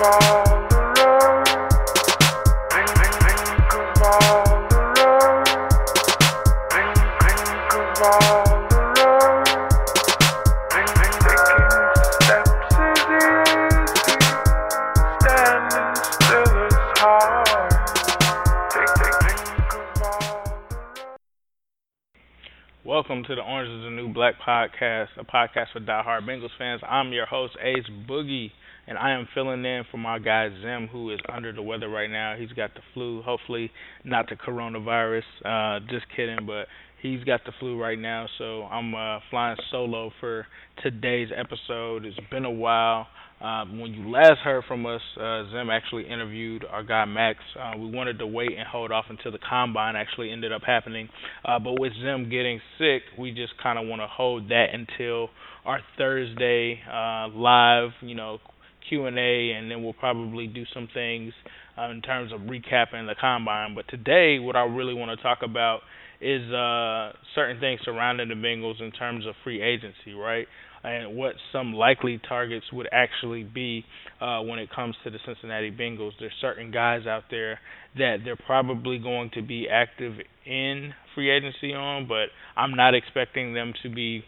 love. Welcome to the Orange is the New Black podcast, a podcast for diehard Bengals fans. I'm your host, Ace Boogie, and I am filling in for my guy Zim, who is under the weather right now. He's got the flu, hopefully not the coronavirus. Uh, just kidding, but he's got the flu right now, so I'm uh, flying solo for today's episode. It's been a while. Uh, when you last heard from us, uh, Zim actually interviewed our guy Max. Uh, we wanted to wait and hold off until the combine actually ended up happening, uh, but with Zim getting sick, we just kind of want to hold that until our Thursday uh, live, you know, Q and A, and then we'll probably do some things uh, in terms of recapping the combine. But today, what I really want to talk about is uh, certain things surrounding the Bengals in terms of free agency, right? And what some likely targets would actually be uh, when it comes to the Cincinnati Bengals. There's certain guys out there that they're probably going to be active in free agency on, but I'm not expecting them to be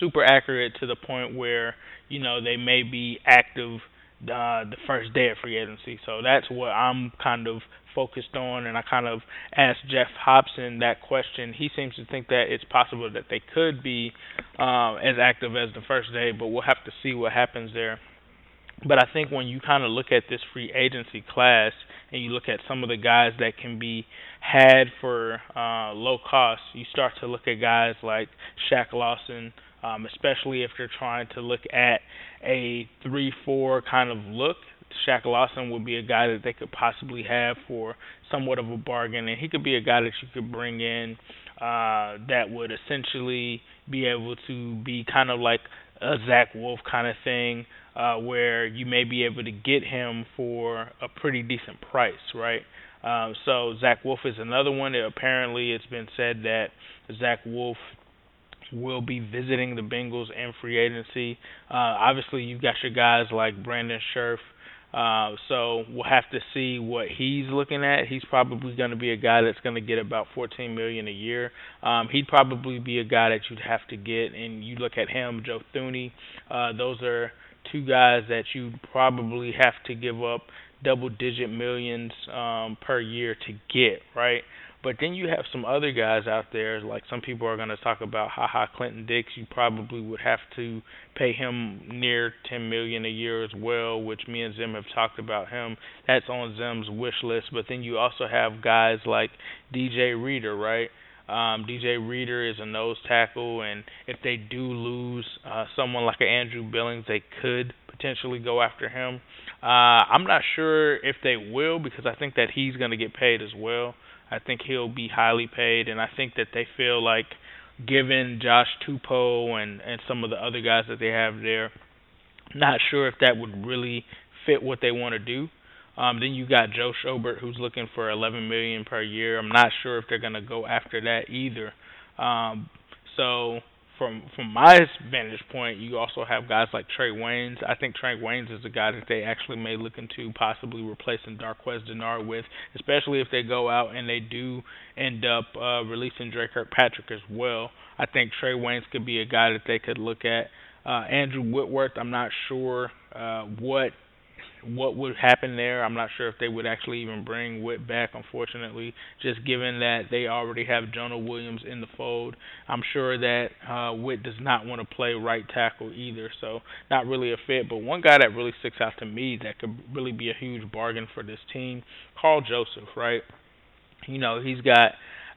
super accurate to the point where you know they may be active uh, the first day of free agency. So that's what I'm kind of focused on, and I kind of asked Geoff Hobson that question. He seems to think that it's possible that they could be uh, as active as the first day, but we'll have to see what happens there. But I think when you kind of look at this free agency class and you look at some of the guys that can be had for uh, low cost, you start to look at guys like Shaq Lawson, um, especially if they're trying to look at a 3 4 kind of look. Shaq Lawson would be a guy that they could possibly have for somewhat of a bargain, and he could be a guy that you could bring in uh, that would essentially be able to be kind of like a Zach Wolf kind of thing, uh, where you may be able to get him for a pretty decent price, right? Uh, so Zach Wolf is another one. That apparently, it's been said that Zach Wolf will be visiting the Bengals in free agency. Uh, obviously, you've got your guys like Brandon Scherff. Uh, so we'll have to see what he's looking at. He's probably going to be a guy that's going to get about 14 million a year. Um, he'd probably be a guy that you'd have to get, and you look at him, Joe Thuney. Uh, those are two guys that you probably have to give up double-digit millions um, per year to get, right? But then you have some other guys out there, like some people are going to talk about, haha, Clinton Dix. You probably would have to pay him near ten million a year as well, which me and Zim have talked about him. That's on Zim's wish list. But then you also have guys like DJ Reader, right? Um, DJ Reader is a nose tackle, and if they do lose uh, someone like an Andrew Billings, they could potentially go after him. Uh, I'm not sure if they will because I think that he's going to get paid as well. I think he'll be highly paid, and I think that they feel like, given Josh Tupou and and some of the other guys that they have there, not sure if that would really fit what they want to do. Um, then you got Joe Schobert, who's looking for 11 million per year. I'm not sure if they're going to go after that either. Um, so from from my vantage point, you also have guys like Trae Waynes. I think Trae Waynes is a guy that they actually may look into possibly replacing Darqueze Dennard with, especially if they go out and they do end up uh, releasing Dre Kirkpatrick as well. I think Trae Waynes could be a guy that they could look at. Uh, Andrew Whitworth, I'm not sure uh, what what would happen there. I'm not sure if they would actually even bring Whit back, unfortunately, just given that they already have Jonah Williams in the fold. I'm sure that uh, Whit does not want to play right tackle either, so not really a fit. But one guy that really sticks out to me that could really be a huge bargain for this team, Karl Joseph, right? You know, he's got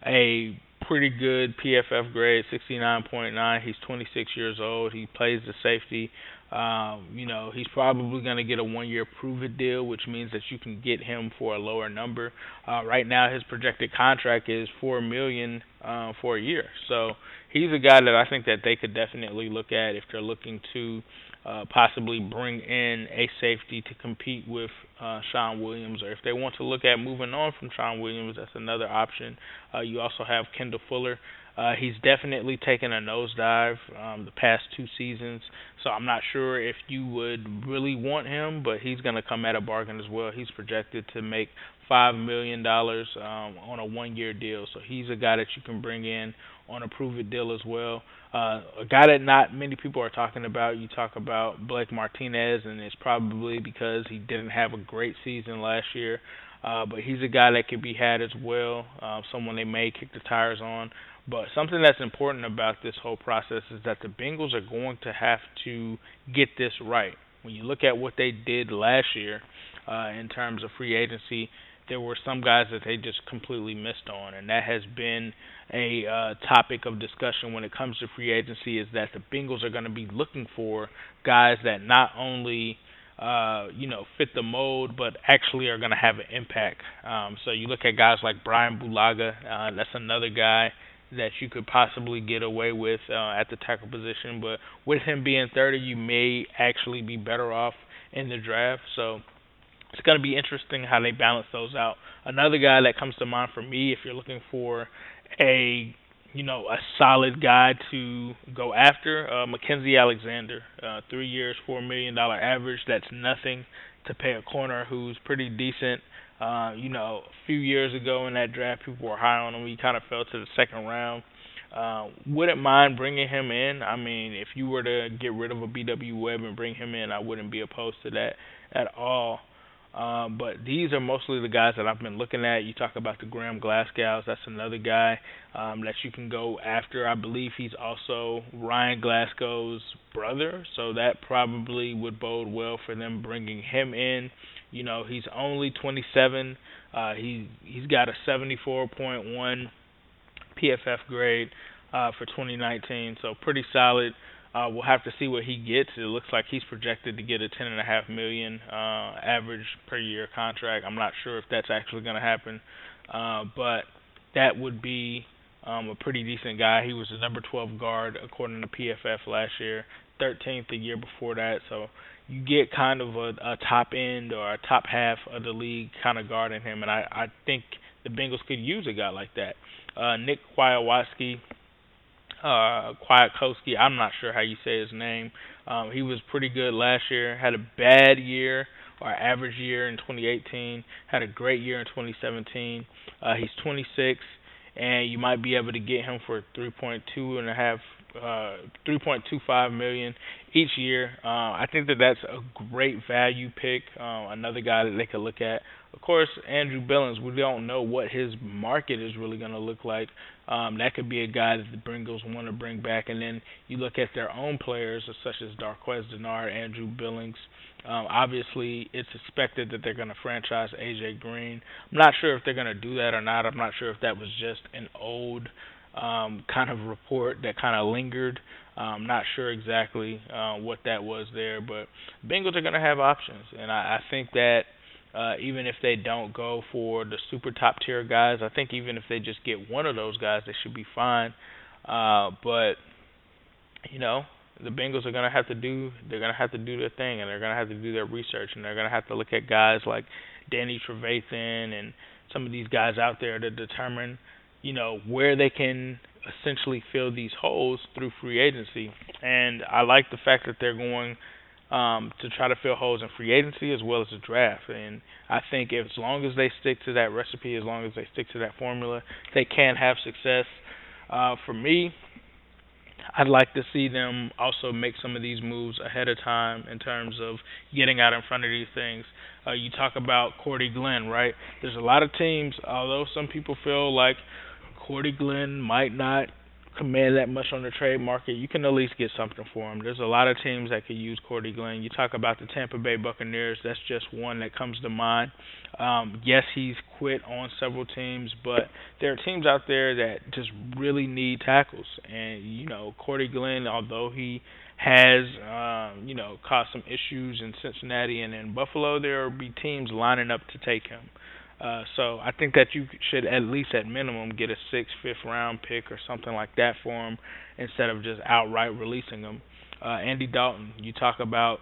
a pretty good PFF grade, 69.9. He's 26 years old. He plays the safety. Um, you know, he's probably going to get a one-year prove-it deal, which means that you can get him for a lower number. Uh, right now, his projected contract is four million uh, for a year. So he's a guy that I think that they could definitely look at if they're looking to uh, possibly bring in a safety to compete with uh, Shawn Williams, or if they want to look at moving on from Shawn Williams, that's another option. Uh, you also have Kendall Fuller. Uh, he's definitely taken a nosedive um, the past two seasons, so I'm not sure if you would really want him, but he's going to come at a bargain as well. He's projected to make five million dollars um, on a one-year deal, so he's a guy that you can bring in on a prove-it deal as well. Uh, a guy that not many people are talking about. You talk about Blake Martinez, and it's probably because he didn't have a great season last year. Uh, but he's a guy that could be had as well. Uh, someone they may kick the tires on. But something that's important about this whole process is that the Bengals are going to have to get this right. When you look at what they did last year uh, in terms of free agency, there were some guys that they just completely missed on, and that has been a uh, topic of discussion when it comes to free agency. Is that the Bengals are going to be looking for guys that not only uh, you know fit the mold, but actually are going to have an impact. Um, so you look at guys like Brian Bulaga. Uh, that's another guy that you could possibly get away with uh, at the tackle position. But with him being 30, you may actually be better off in the draft. So it's going to be interesting how they balance those out. Another guy that comes to mind for me, if you're looking for a you know a solid guy to go after, uh, Mackensie Alexander, uh, three years, four million dollar average. That's nothing to pay a corner who's pretty decent. Uh, you know, a few years ago in that draft, people were high on him. He kind of fell to the second round. Uh, wouldn't mind bringing him in. I mean, if you were to get rid of a BW Webb and bring him in, I wouldn't be opposed to that at all. Um, but these are mostly the guys that I've been looking at. You talk about the Graham Glasgows. That's another guy um, that you can go after. I believe he's also Ryan Glasgow's brother, so that probably would bode well for them bringing him in. You know, he's only 27. Uh, he he's got a 74.1 PFF grade uh, for 2019, so pretty solid. Uh, we'll have to see what he gets. It looks like he's projected to get a ten and a half million uh, average per year contract. I'm not sure if that's actually going to happen, uh, but that would be um, a pretty decent guy. He was the number 12 guard according to PFF last year, 13th the year before that. So you get kind of a, a top end or a top half of the league kind of guard in him, and I, I think the Bengals could use a guy like that. Uh, Nick Kwiatkowski uh Kwiatkowski. I'm not sure how you say his name. Um, he was pretty good last year. Had a bad year or average year in 2018. Had a great year in 2017. Uh, he's 26, and you might be able to get him for 3.2 and a half, uh, 3.25 million each year. Uh, I think that that's a great value pick. Uh, another guy that they could look at. Of course, Andrew Billings. We don't know what his market is really going to look like. Um, that could be a guy that the Bengals want to bring back. And then you look at their own players, such as Darqueze Dennard, Andrew Billings. Um, obviously, it's expected that they're going to franchise AJ Green. I'm not sure if they're going to do that or not. I'm not sure if that was just an old um, kind of report that kind of lingered. I'm not sure exactly uh, what that was there, but Bengals are going to have options, and I, I think that uh, even if they don't go for the super top tier guys, I think even if they just get one of those guys, they should be fine. Uh, but you know, the Bengals are gonna have to do they're gonna have to do their thing, and they're gonna have to do their research, and they're gonna have to look at guys like Danny Trevathan and some of these guys out there to determine, you know, where they can essentially fill these holes through free agency. And I like the fact that they're going um, to try to fill holes in free agency as well as the draft. And I think if, as long as they stick to that recipe, as long as they stick to that formula, they can have success. Uh, for me, I'd like to see them also make some of these moves ahead of time in terms of getting out in front of these things. Uh, you talk about Cordy Glenn, right? There's a lot of teams, although some people feel like Cordy Glenn might not command that much on the trade market, you can at least get something for him. There's a lot of teams that could use Cordy Glenn. You talk about the Tampa Bay Buccaneers, that's just one that comes to mind. Um, yes, he's quit on several teams, but there are teams out there that just really need tackles. And, you know, Cordy Glenn, although he has, um, you know, caused some issues in Cincinnati and in Buffalo, there will be teams lining up to take him. Uh, so I think that you should at least at minimum get a six, fifth round pick or something like that for him instead of just outright releasing him. Uh, Andy Dalton, you talk about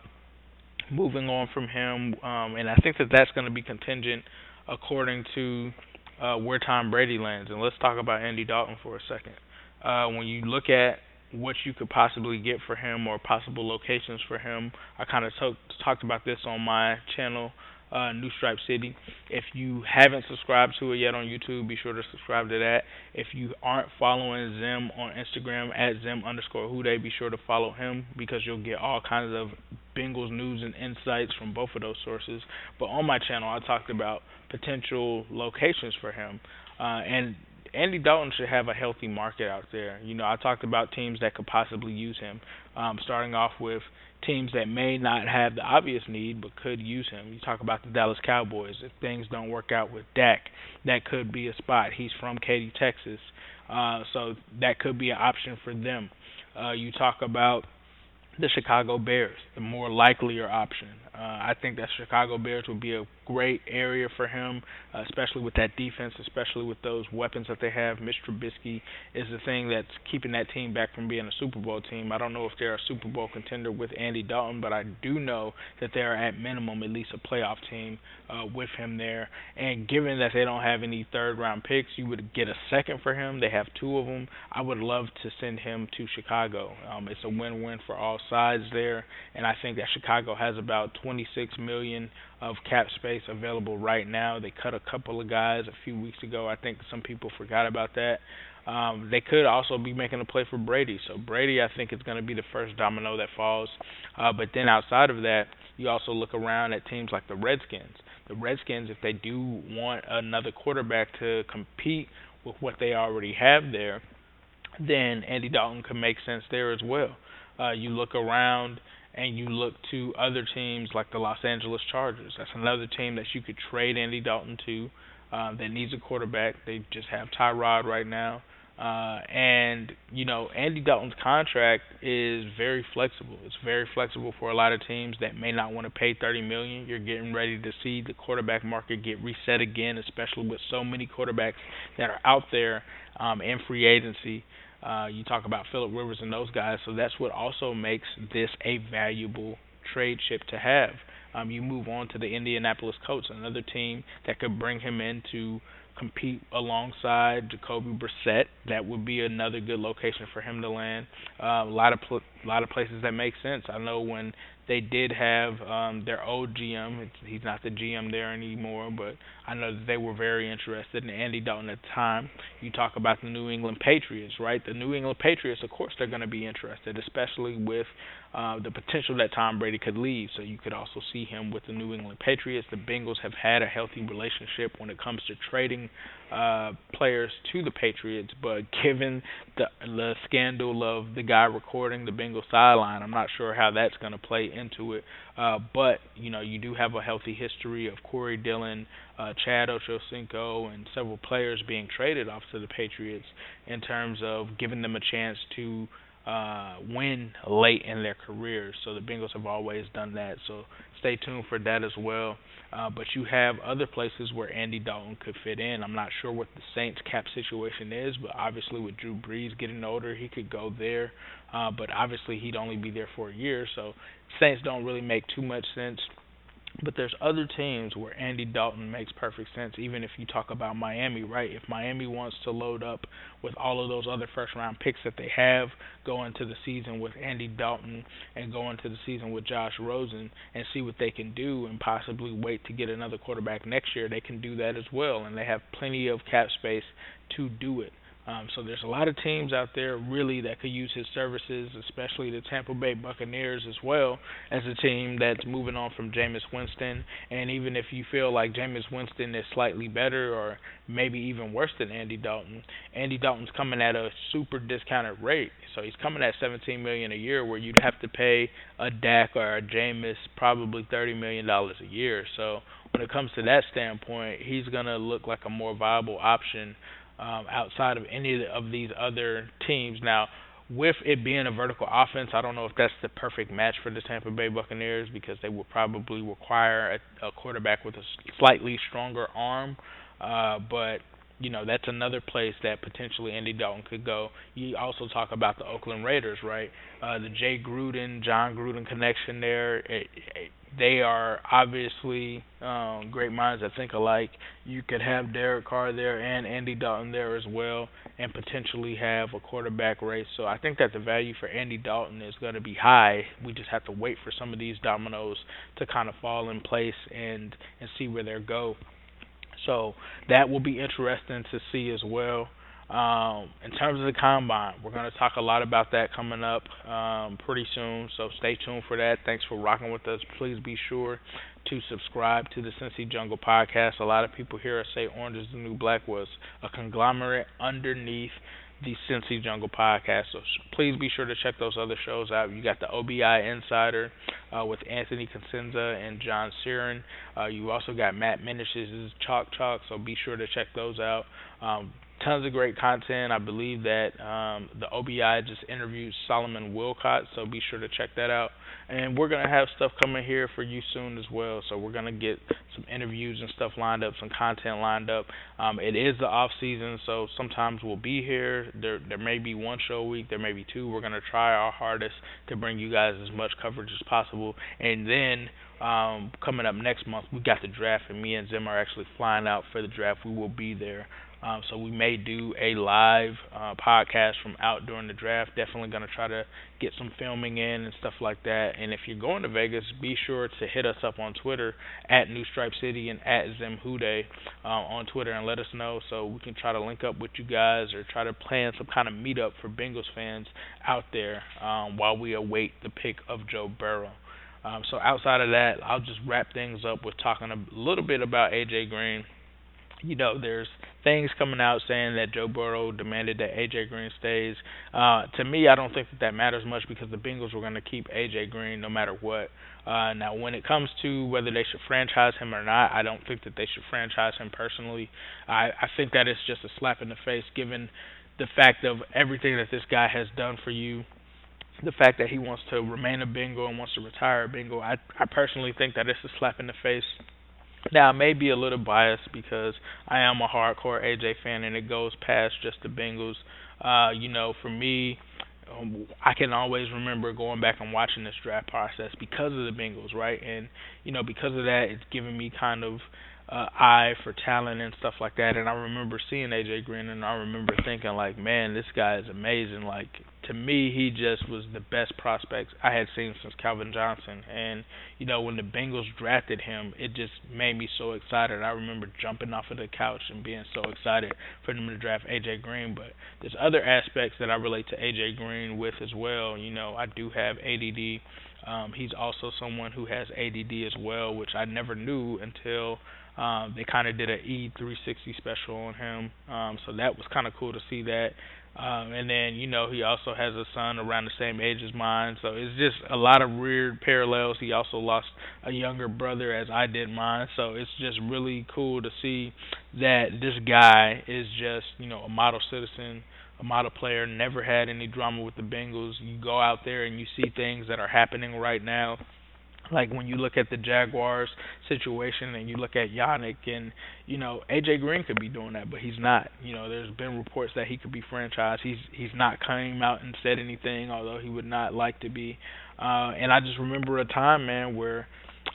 moving on from him, um, and I think that that's going to be contingent according to uh, where Tom Brady lands. And let's talk about Andy Dalton for a second. Uh, when you look at what you could possibly get for him or possible locations for him, I kind of talked about this on my channel uh, New Stripe City. If you haven't subscribed to it yet on YouTube, be sure to subscribe to that. If you aren't following Zim on Instagram at Zim underscore Hude, be sure to follow him because you'll get all kinds of Bengals news and insights from both of those sources. But on my channel, I talked about potential locations for him. Uh, and Andy Dalton should have a healthy market out there. You know, I talked about teams that could possibly use him. Um, starting off with teams that may not have the obvious need but could use him. You talk about the Dallas Cowboys. If things don't work out with Dak, that could be a spot. He's from Katy, Texas, uh, so that could be an option for them. Uh, you talk about the Chicago Bears, the more likelier option. Uh, I think that Chicago Bears would be a great area for him, uh, especially with that defense, especially with those weapons that they have. Mitch Trubisky is the thing that's keeping that team back from being a Super Bowl team. I don't know if they're a Super Bowl contender with Andy Dalton, but I do know that they're at minimum at least a playoff team uh, with him there. And given that they don't have any third round picks, you would get a second for him. They have two of them. I would love to send him to Chicago. Um, it's a win win for all sides there, and I think that Chicago has about 26 million of cap space available right now. They cut a couple of guys a few weeks ago. I think some people forgot about that. Um, they could also be making a play for Brady. So Brady, I think, is going to be the first domino that falls. Uh, but then outside of that, you also look around at teams like the Redskins. The Redskins, if they do want another quarterback to compete with what they already have there, then Andy Dalton could make sense there as well. Uh, you look around and you look to other teams like the Los Angeles Chargers. That's another team that you could trade Andy Dalton to uh, that needs a quarterback. They just have Tyrod right now. Uh, and you know Andy Dalton's contract is very flexible. It's very flexible for a lot of teams that may not want to pay 30 million. You're getting ready to see the quarterback market get reset again, especially with so many quarterbacks that are out there um, in free agency. Uh, you talk about Philip Rivers and those guys, so that's what also makes this a valuable trade chip to have. Um, you move on to the Indianapolis Colts, another team that could bring him in to compete alongside Jacoby Brissett. That would be another good location for him to land. Uh, a lot of pl- a lot of places that make sense. I know when they did have um, their old GM. It's, he's not the GM there anymore, but I know that they were very interested in Andy Dalton at the time. You talk about the New England Patriots, right? The New England Patriots, of course, they're going to be interested, especially with uh, the potential that Tom Brady could leave. So you could also see him with the New England Patriots. The Bengals have had a healthy relationship when it comes to trading uh, players to the Patriots, but given the the scandal of the guy recording the Bengal sideline, I'm not sure how that's going to play into it. Uh, but you know, you do have a healthy history of Corey Dillon, uh, Chad Ochocinco, and several players being traded off to the Patriots in terms of giving them a chance to uh, win late in their careers. So the Bengals have always done that. So stay tuned for that as well. Uh, but you have other places where Andy Dalton could fit in. I'm not sure what the Saints cap situation is, but obviously with Drew Brees getting older, he could go there. Uh, but obviously he'd only be there for a year, so Saints don't really make too much sense but there's other teams where Andy Dalton makes perfect sense, even if you talk about Miami, right? If Miami wants to load up with all of those other first round picks that they have, go into the season with Andy Dalton and go into the season with Josh Rosen and see what they can do and possibly wait to get another quarterback next year, they can do that as well. And they have plenty of cap space to do it. Um, so there's a lot of teams out there really that could use his services, especially the Tampa Bay Buccaneers as well as a team that's moving on from Jameis Winston. And even if you feel like Jameis Winston is slightly better or maybe even worse than Andy Dalton, Andy Dalton's coming at a super discounted rate. So he's coming at 17 million a year, where you'd have to pay a Dak or a Jameis probably 30 million dollars a year. So when it comes to that standpoint, he's gonna look like a more viable option um, outside of any of these other teams. Now, with it being a vertical offense, I don't know if that's the perfect match for the Tampa Bay Buccaneers because they would probably require a, a quarterback with a slightly stronger arm. Uh, but you know that's another place that potentially Andy Dalton could go. You also talk about the Oakland Raiders, right? Uh, the Jay Gruden, Jon Gruden connection there. It, it, they are obviously um, great minds that think alike. You could have Derek Carr there and Andy Dalton there as well, and potentially have a quarterback race. So I think that the value for Andy Dalton is going to be high. We just have to wait for some of these dominoes to kind of fall in place and and see where they go. So that will be interesting to see as well. Um, in terms of the combine, we're going to talk a lot about that coming up um, pretty soon. So stay tuned for that. Thanks for rocking with us. Please be sure to subscribe to the Cincy Jungle podcast. A lot of people here say Orange is the New Black was a conglomerate underneath the Cincy Jungle podcast. So please be sure to check those other shows out. You got the OBI Insider uh, with Anthony Cosenza and John Sheeran. Uh, you also got Matt Minish's Chalk Chalk. So be sure to check those out. Um, tons of great content. I believe that um, the OBI just interviewed Solomon Wilcott, so be sure to check that out. And we're gonna have stuff coming here for you soon as well. So we're gonna get some interviews and stuff lined up, some content lined up. Um, it is the off season, so sometimes we'll be here. There there may be one show a week, there may be two. We're gonna try our hardest to bring you guys as much coverage as possible. And then um, coming up next month, we got the draft, and me and Zim are actually flying out for the draft. We will be there. Um, so we may do a live uh, podcast from out during the draft. Definitely going to try to get some filming in and stuff like that. And if you're going to Vegas, be sure to hit us up on Twitter at New Stripe City and at Zemhude uh, on Twitter and let us know so we can try to link up with you guys or try to plan some kind of meetup for Bengals fans out there um, while we await the pick of Joe Burrow. Um, so outside of that, I'll just wrap things up with talking a little bit about AJ Green you know, there's things coming out saying that Joe Burrow demanded that AJ Green stays. Uh, to me, I don't think that that matters much because the Bengals were going to keep AJ Green no matter what. Uh, now, when it comes to whether they should franchise him or not, I don't think that they should franchise him personally. I, I think that it's just a slap in the face given the fact of everything that this guy has done for you the fact that he wants to remain a Bengal and wants to retire a Bengal, I I personally think that it's a slap in the face now, I may be a little biased because I am a hardcore AJ fan, and it goes past just the Bengals. Uh, you know, for me, um, I can always remember going back and watching this draft process because of the Bengals, right? And you know, because of that, it's given me kind of uh, eye for talent and stuff like that. And I remember seeing AJ Green, and I remember thinking like, man, this guy is amazing. Like to me, he just was the best prospect I had seen since Calvin Johnson. And you know, when the Bengals drafted him, it just made me so excited. I remember jumping off of the couch and being so excited for them to draft AJ Green. But there's other aspects that I relate to AJ Green with as well. You know, I do have ADD. Um, he's also someone who has ADD as well, which I never knew until um, they kind of did an E360 special on him, um, so that was kind of cool to see that. Um, and then you know he also has a son around the same age as mine, so it's just a lot of weird parallels. He also lost a younger brother as I did mine, so it's just really cool to see that this guy is just you know a model citizen, a model player. Never had any drama with the Bengals. You go out there and you see things that are happening right now like when you look at the Jaguars situation and you look at Yannick and you know AJ Green could be doing that, but he's not. You know, there's been reports that he could be franchised. He's he's not came out and said anything, although he would not like to be. Uh, and I just remember a time, man, where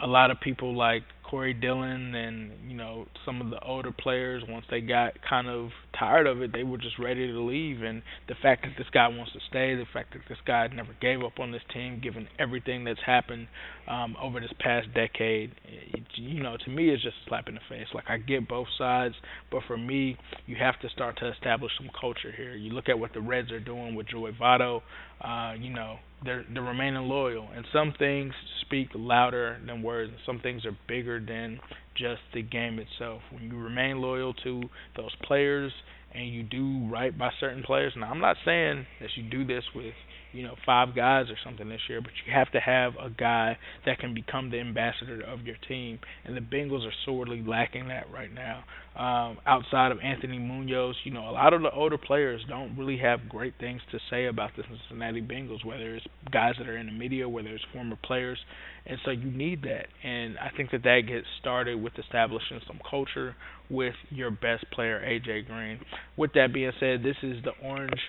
a lot of people like Corey Dillon and you know some of the older players once they got kind of tired of it, they were just ready to leave. And the fact that this guy wants to stay, the fact that this guy never gave up on this team, given everything that's happened um, over this past decade, it, you know, to me, it's just a slap in the face. Like I get both sides, but for me, you have to start to establish some culture here. You look at what the Reds are doing with Joey Votto. Uh, you know, they're they're remaining loyal, and some things speak louder than words, and some things are bigger than just the game itself. When you remain loyal to those players and you do right by certain players. Now, I'm not saying that you do this with you know five guys or something this year, but you have to have a guy that can become the ambassador of your team, and the Bengals are sorely lacking that right now. Um, outside of Anthony Munoz, you know a lot of the older players don't really have great things to say about the Cincinnati Bengals, whether it's guys that are in the media, whether it's former players, and so you need that. And I think that that gets started with establishing some culture with your best player, AJ Green. With that being said, this is the Orange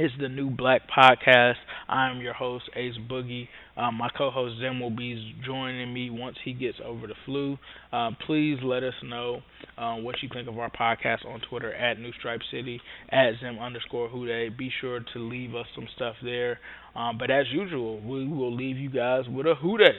is the new Black podcast. I'm your host, Ace Boogie. Um, my co-host Zim will be joining me once he gets over the flu. Uh, please let us know uh, what you think of our podcast on Twitter at New Stripe City at Zim underscore Houday. Be sure to leave us some stuff there. Um, but as usual, we will leave you guys with a Houday.